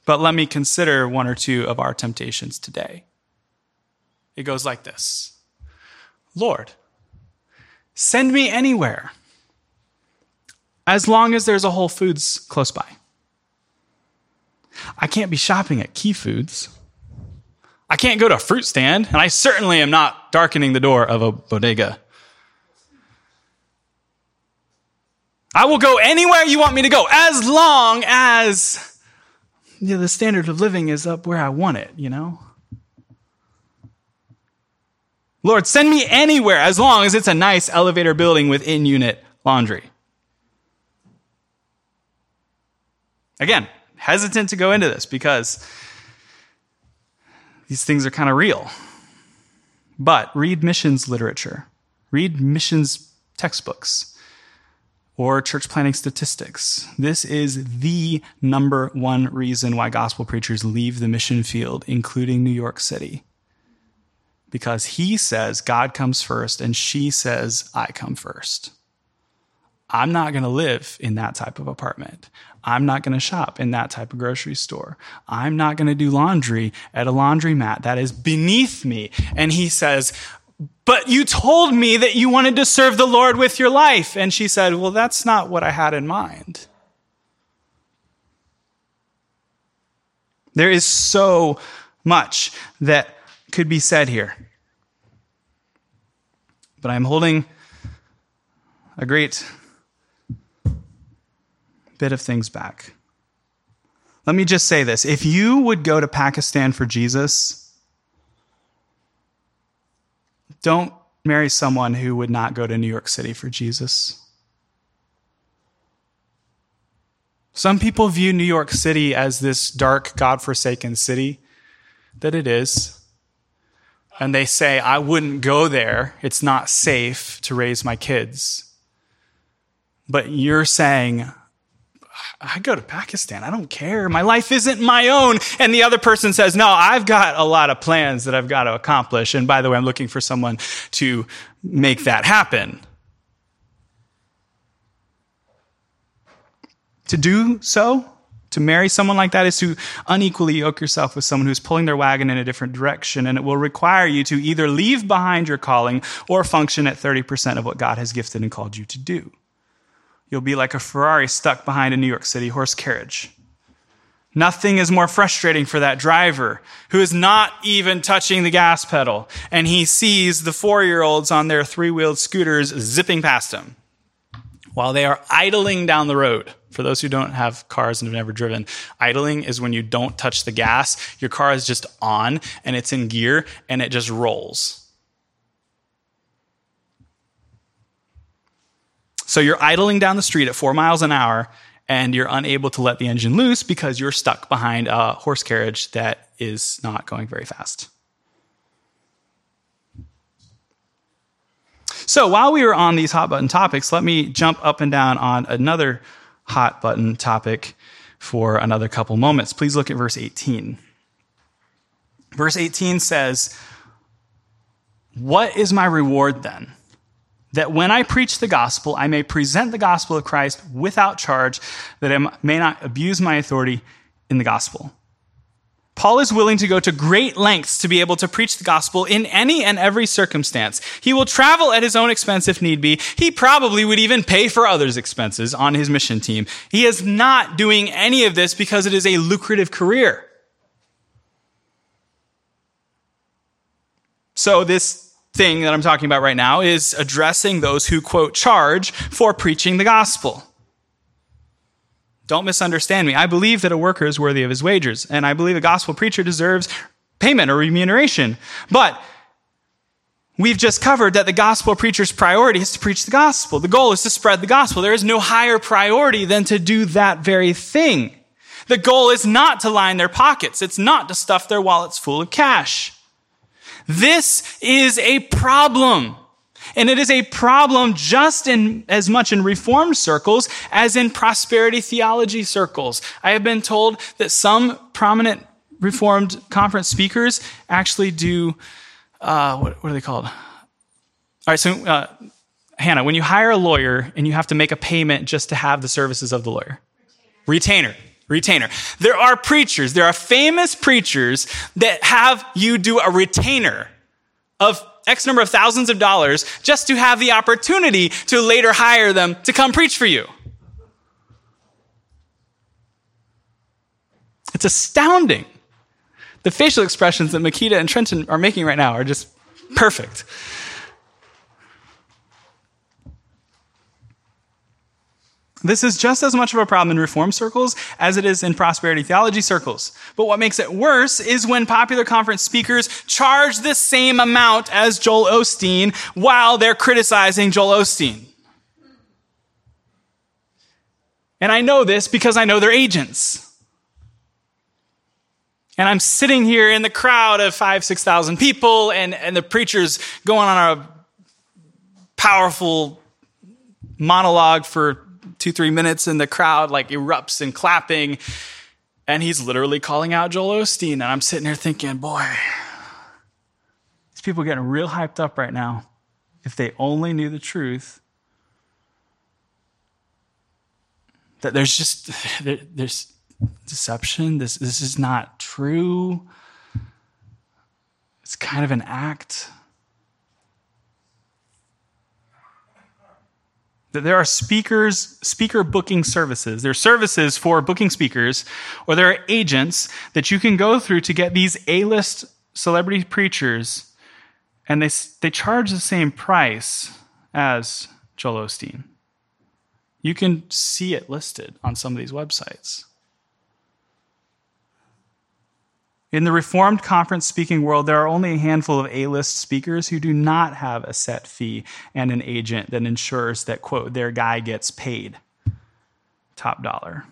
But let me consider one or two of our temptations today. It goes like this. Lord, send me anywhere as long as there's a Whole Foods close by. I can't be shopping at Key Foods. I can't go to a fruit stand, and I certainly am not darkening the door of a bodega. I will go anywhere you want me to go as long as you know, the standard of living is up where I want it, you know? Lord, send me anywhere as long as it's a nice elevator building with in unit laundry. Again, hesitant to go into this because these things are kind of real. But read missions literature, read missions textbooks, or church planting statistics. This is the number one reason why gospel preachers leave the mission field, including New York City because he says God comes first and she says I come first. I'm not going to live in that type of apartment. I'm not going to shop in that type of grocery store. I'm not going to do laundry at a laundromat. That is beneath me. And he says, but you told me that you wanted to serve the Lord with your life. And she said, well, that's not what I had in mind. There is so much that could be said here. But I'm holding a great bit of things back. Let me just say this if you would go to Pakistan for Jesus, don't marry someone who would not go to New York City for Jesus. Some people view New York City as this dark, God-forsaken city that it is and they say, I wouldn't go there. It's not safe to raise my kids. But you're saying, I go to Pakistan. I don't care. My life isn't my own. And the other person says, No, I've got a lot of plans that I've got to accomplish. And by the way, I'm looking for someone to make that happen. To do so to marry someone like that is to unequally yoke yourself with someone who's pulling their wagon in a different direction, and it will require you to either leave behind your calling or function at 30% of what God has gifted and called you to do. You'll be like a Ferrari stuck behind a New York City horse carriage. Nothing is more frustrating for that driver who is not even touching the gas pedal, and he sees the four year olds on their three wheeled scooters zipping past him while they are idling down the road. For those who don't have cars and have never driven, idling is when you don't touch the gas. Your car is just on and it's in gear and it just rolls. So you're idling down the street at four miles an hour and you're unable to let the engine loose because you're stuck behind a horse carriage that is not going very fast. So while we were on these hot button topics, let me jump up and down on another hot button topic for another couple moments. Please look at verse 18. Verse 18 says, What is my reward then? that when I preach the gospel, I may present the gospel of Christ without charge, that I may not abuse my authority in the gospel. Paul is willing to go to great lengths to be able to preach the gospel in any and every circumstance. He will travel at his own expense if need be. He probably would even pay for others' expenses on his mission team. He is not doing any of this because it is a lucrative career. So this thing that I'm talking about right now is addressing those who, quote, charge for preaching the gospel. Don't misunderstand me. I believe that a worker is worthy of his wages, and I believe a gospel preacher deserves payment or remuneration. But we've just covered that the gospel preacher's priority is to preach the gospel. The goal is to spread the gospel. There is no higher priority than to do that very thing. The goal is not to line their pockets. It's not to stuff their wallets full of cash. This is a problem. And it is a problem just in, as much in reformed circles as in prosperity theology circles. I have been told that some prominent reformed conference speakers actually do, uh, what, what, are they called? All right, so uh, Hannah, when you hire a lawyer and you have to make a payment just to have the services of the lawyer, retainer. retainer retainer. There are preachers, there are famous preachers that have you do a retainer of X number of thousands of dollars just to have the opportunity to later hire them to come preach for you. It's astounding. The facial expressions that Makita and Trenton are making right now are just perfect. This is just as much of a problem in reform circles as it is in prosperity theology circles. But what makes it worse is when popular conference speakers charge the same amount as Joel Osteen while they're criticizing Joel Osteen. And I know this because I know their agents. And I'm sitting here in the crowd of five, 6,000 people, and, and the preacher's going on a powerful monologue for two, three minutes, and the crowd like erupts and clapping. And he's literally calling out Joel Osteen. And I'm sitting here thinking, boy, these people are getting real hyped up right now. If they only knew the truth, that there's just, there, there's deception. This, this is not true. It's kind of an act. That there are speakers, speaker booking services. There are services for booking speakers, or there are agents that you can go through to get these A-list celebrity preachers, and they, they charge the same price as Joel Osteen. You can see it listed on some of these websites. In the Reformed conference speaking world, there are only a handful of A list speakers who do not have a set fee and an agent that ensures that, quote, their guy gets paid top dollar.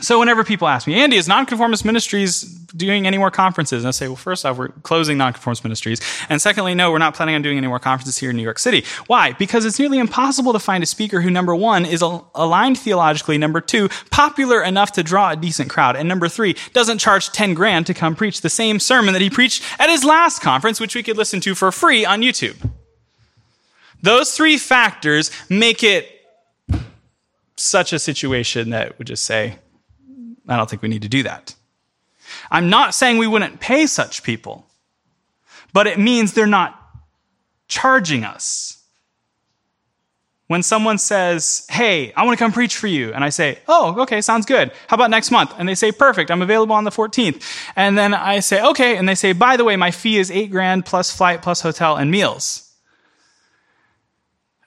So whenever people ask me, Andy, is Nonconformist Ministries doing any more conferences? And I say, well, first off, we're closing Nonconformist Ministries. And secondly, no, we're not planning on doing any more conferences here in New York City. Why? Because it's nearly impossible to find a speaker who, number one, is aligned theologically, number two, popular enough to draw a decent crowd, and number three, doesn't charge 10 grand to come preach the same sermon that he preached at his last conference, which we could listen to for free on YouTube. Those three factors make it such a situation that would just say, I don't think we need to do that. I'm not saying we wouldn't pay such people, but it means they're not charging us. When someone says, Hey, I want to come preach for you, and I say, Oh, okay, sounds good. How about next month? And they say, Perfect, I'm available on the 14th. And then I say, Okay, and they say, By the way, my fee is eight grand plus flight plus hotel and meals.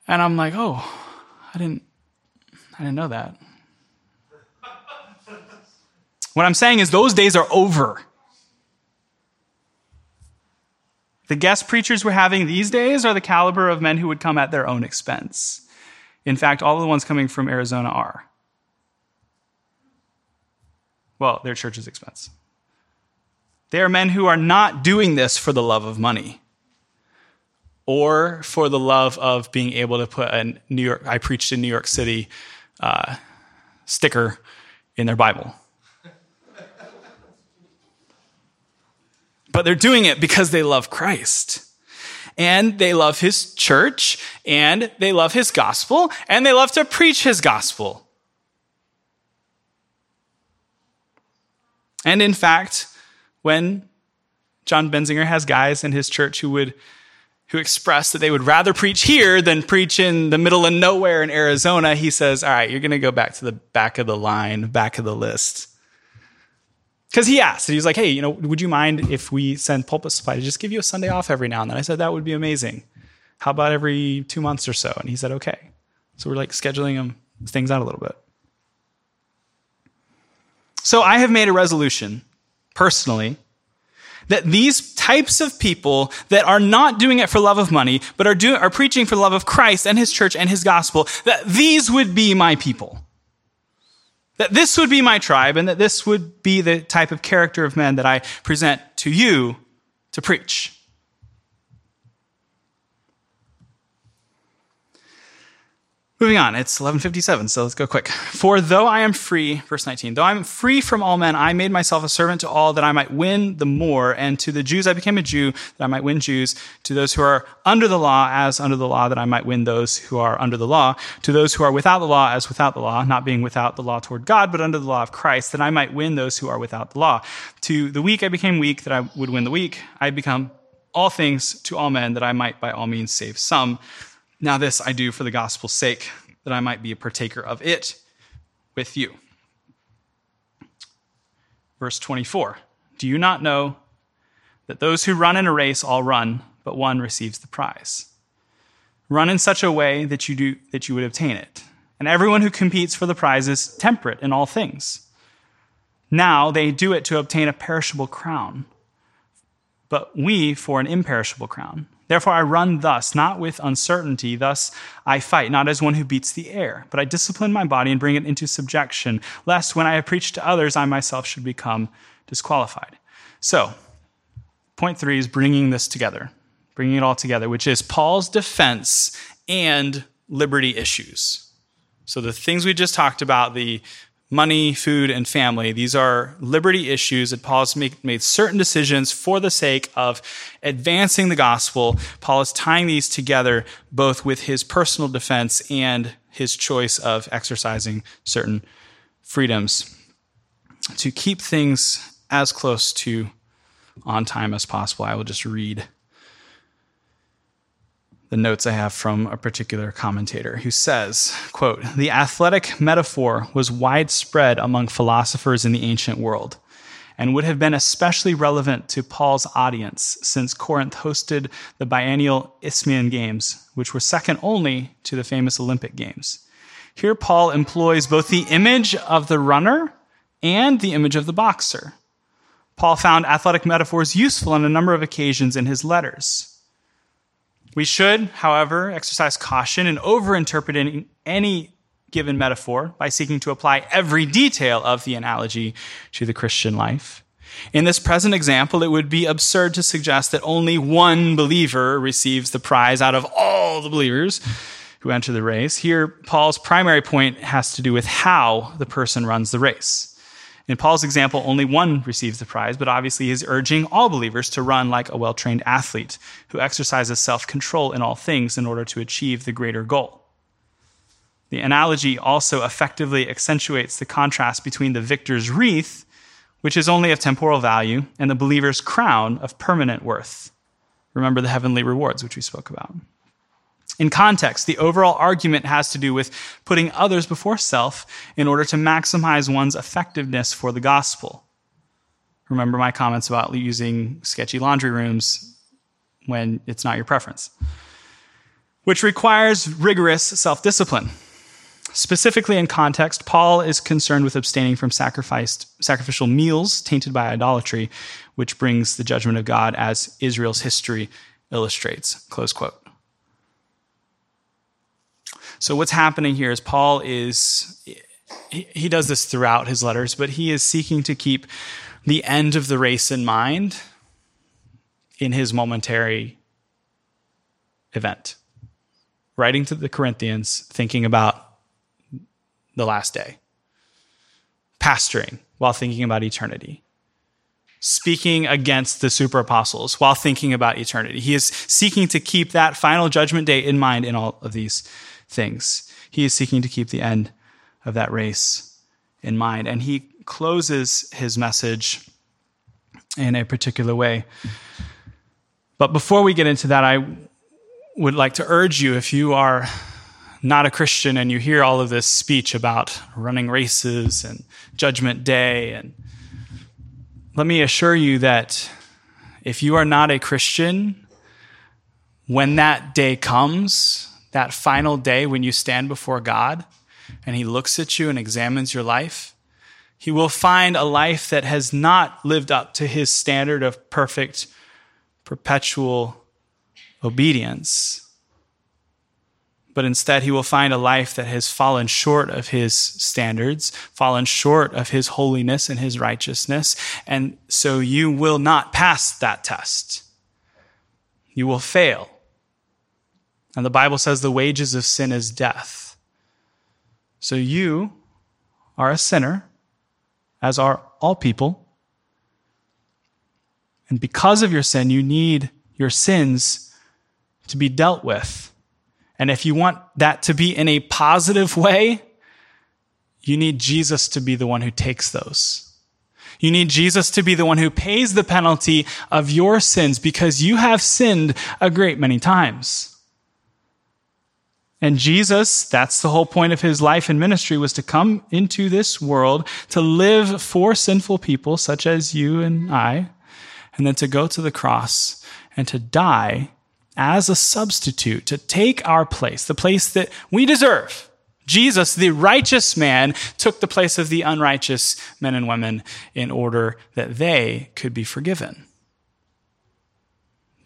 And I'm like, Oh, I didn't I didn't know that. What I'm saying is those days are over. The guest preachers we're having these days are the caliber of men who would come at their own expense. In fact, all the ones coming from Arizona are. Well, their church's expense. They are men who are not doing this for the love of money or for the love of being able to put a New York, I preached in New York City uh, sticker in their Bible. But they're doing it because they love Christ. And they love his church, and they love his gospel, and they love to preach his gospel. And in fact, when Jon Benzinger has guys in his church who would who express that they would rather preach here than preach in the middle of nowhere in Arizona, he says, All right, you're going to go back to the back of the line, back of the list. Because he asked, he was like, hey, you know, would you mind if we send Pulpit Supply to just give you a Sunday off every now and then? I said, that would be amazing. How about every two months or so? And he said, okay. So we're like scheduling him things out a little bit. So I have made a resolution personally that these types of people that are not doing it for love of money, but are doing, are preaching for love of Christ and his church and his gospel, that these would be my people. That this would be my tribe and that this would be the type of character of men that I present to you to preach. Moving on, it's 1157, so let's go quick. For though I am free, verse 19, though I am free from all men, I made myself a servant to all that I might win the more. And to the Jews I became a Jew, that I might win Jews. To those who are under the law, as under the law, that I might win those who are under the law. To those who are without the law, as without the law, not being without the law toward God, but under the law of Christ, that I might win those who are without the law. To the weak I became weak, that I would win the weak. I become all things to all men, that I might by all means save some. Now, this I do for the gospel's sake, that I might be a partaker of it with you. Verse 24 Do you not know that those who run in a race all run, but one receives the prize? Run in such a way that you, do, that you would obtain it. And everyone who competes for the prize is temperate in all things. Now they do it to obtain a perishable crown, but we for an imperishable crown. Therefore, I run thus, not with uncertainty. Thus, I fight, not as one who beats the air, but I discipline my body and bring it into subjection, lest when I have preached to others, I myself should become disqualified. So, point three is bringing this together, bringing it all together, which is Paul's defense and liberty issues. So, the things we just talked about, the money, food, and family. These are liberty issues that Paul has make, made certain decisions for the sake of advancing the gospel. Paul is tying these together both with his personal defense and his choice of exercising certain freedoms to keep things as close to on time as possible. I will just read the notes I have from a particular commentator who says, quote, "The athletic metaphor was widespread among philosophers in the ancient world and would have been especially relevant to Paul's audience since Corinth hosted the biennial Isthmian Games, which were second only to the famous Olympic Games. Here Paul employs both the image of the runner and the image of the boxer. Paul found athletic metaphors useful on a number of occasions in his letters. We should, however, exercise caution in overinterpreting any given metaphor by seeking to apply every detail of the analogy to the Christian life. In this present example, it would be absurd to suggest that only one believer receives the prize out of all the believers who enter the race. Here, Paul's primary point has to do with how the person runs the race. In Paul's example, only one receives the prize, but obviously he's urging all believers to run like a well trained athlete who exercises self control in all things in order to achieve the greater goal. The analogy also effectively accentuates the contrast between the victor's wreath, which is only of temporal value, and the believer's crown of permanent worth. Remember the heavenly rewards, which we spoke about. In context, the overall argument has to do with putting others before self in order to maximize one's effectiveness for the gospel. Remember my comments about using sketchy laundry rooms when it's not your preference, which requires rigorous self discipline. Specifically in context, Paul is concerned with abstaining from sacrificed, sacrificial meals tainted by idolatry, which brings the judgment of God as Israel's history illustrates. Close quote. So what's happening here is Paul is he, does this throughout his letters, but he is seeking to keep the end of the race in mind in his momentary event. Writing to the Corinthians, thinking about the last day, pastoring while thinking about eternity, speaking against the super apostles while thinking about eternity. He is seeking to keep that final judgment day in mind in all of these things. He is seeking to keep the end of that race in mind. And he closes his message in a particular way. But before we get into that, I would like to urge you if you are not a Christian and you hear all of this speech about running races and judgment day and let me assure you that if you are not a Christian when that day comes that final day when you stand before God and he looks at you and examines your life he will find a life that has not lived up to his standard of perfect perpetual obedience but instead he will find a life that has fallen short of his standards, fallen short of his holiness and his righteousness. And so you will not pass that test. You will fail. And the Bible says the wages of sin is death. So you are a sinner, as are all people. And because of your sin, you need your sins to be dealt with. And if you want that to be in a positive way, you need Jesus to be the one who takes those. You need Jesus to be the one who pays the penalty of your sins because you have sinned a great many times. And Jesus, that's the whole point of his life and ministry, was to come into this world to live for sinful people such as you and I, and then to go to the cross and to die as a substitute to take our place, the place that we deserve. Jesus, the righteous man, took the place of the unrighteous men and women in order that they could be forgiven.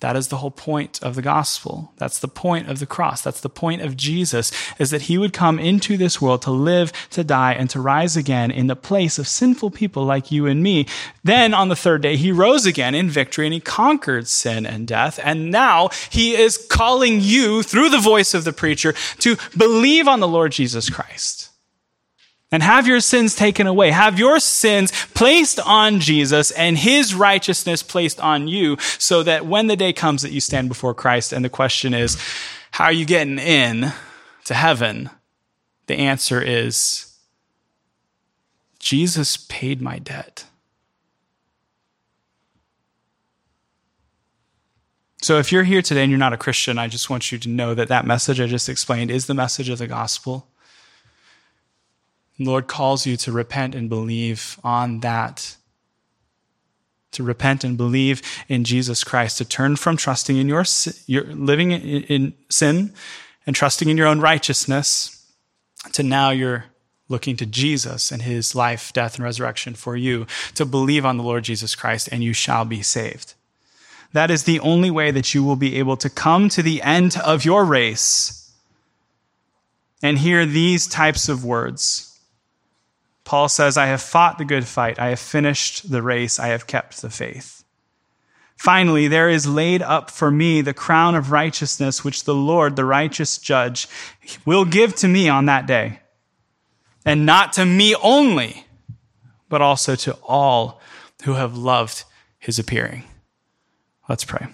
That is the whole point of the gospel. That's the point of the cross. That's the point of Jesus, is that he would come into this world to live, to die, and to rise again in the place of sinful people like you and me. Then on the third day, he rose again in victory and he conquered sin and death. And now he is calling you through the voice of the preacher to believe on the Lord Jesus Christ and have your sins taken away. Have your sins placed on Jesus and his righteousness placed on you so that when the day comes that you stand before Christ and the question is, how are you getting in to heaven? The answer is, Jesus paid my debt. So if you're here today and you're not a Christian, I just want you to know that that message I just explained is the message of the gospel. Lord calls you to repent and believe on that. To repent and believe in Jesus Christ, to turn from trusting in your, your living in, in sin and trusting in your own righteousness, to now you're looking to Jesus and his life, death, and resurrection for you, to believe on the Lord Jesus Christ, and you shall be saved. That is the only way that you will be able to come to the end of your race and hear these types of words Paul says, I have fought the good fight. I have finished the race. I have kept the faith. Finally, there is laid up for me the crown of righteousness, which the Lord, the righteous judge, will give to me on that day. And not to me only, but also to all who have loved his appearing. Let's pray.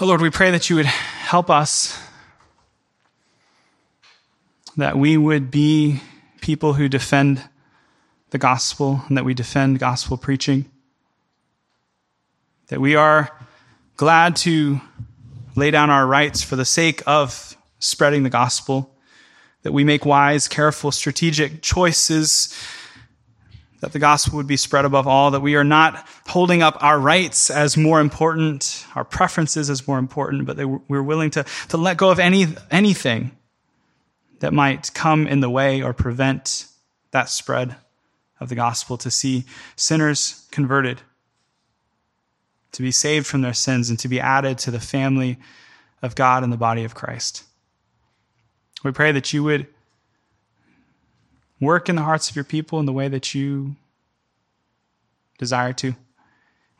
Oh Lord, we pray that you would help us that we would be people who defend the gospel and that we defend gospel preaching. That we are glad to lay down our rights for the sake of spreading the gospel. That we make wise, careful, strategic choices that the gospel would be spread above all, that we are not holding up our rights as more important, our preferences as more important, but that we're willing to, to let go of any, anything that might come in the way or prevent that spread of the gospel, to see sinners converted, to be saved from their sins, and to be added to the family of God and the body of Christ. We pray that you would work in the hearts of your people in the way that you desire to.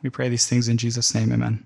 We pray these things in Jesus' name. Amen.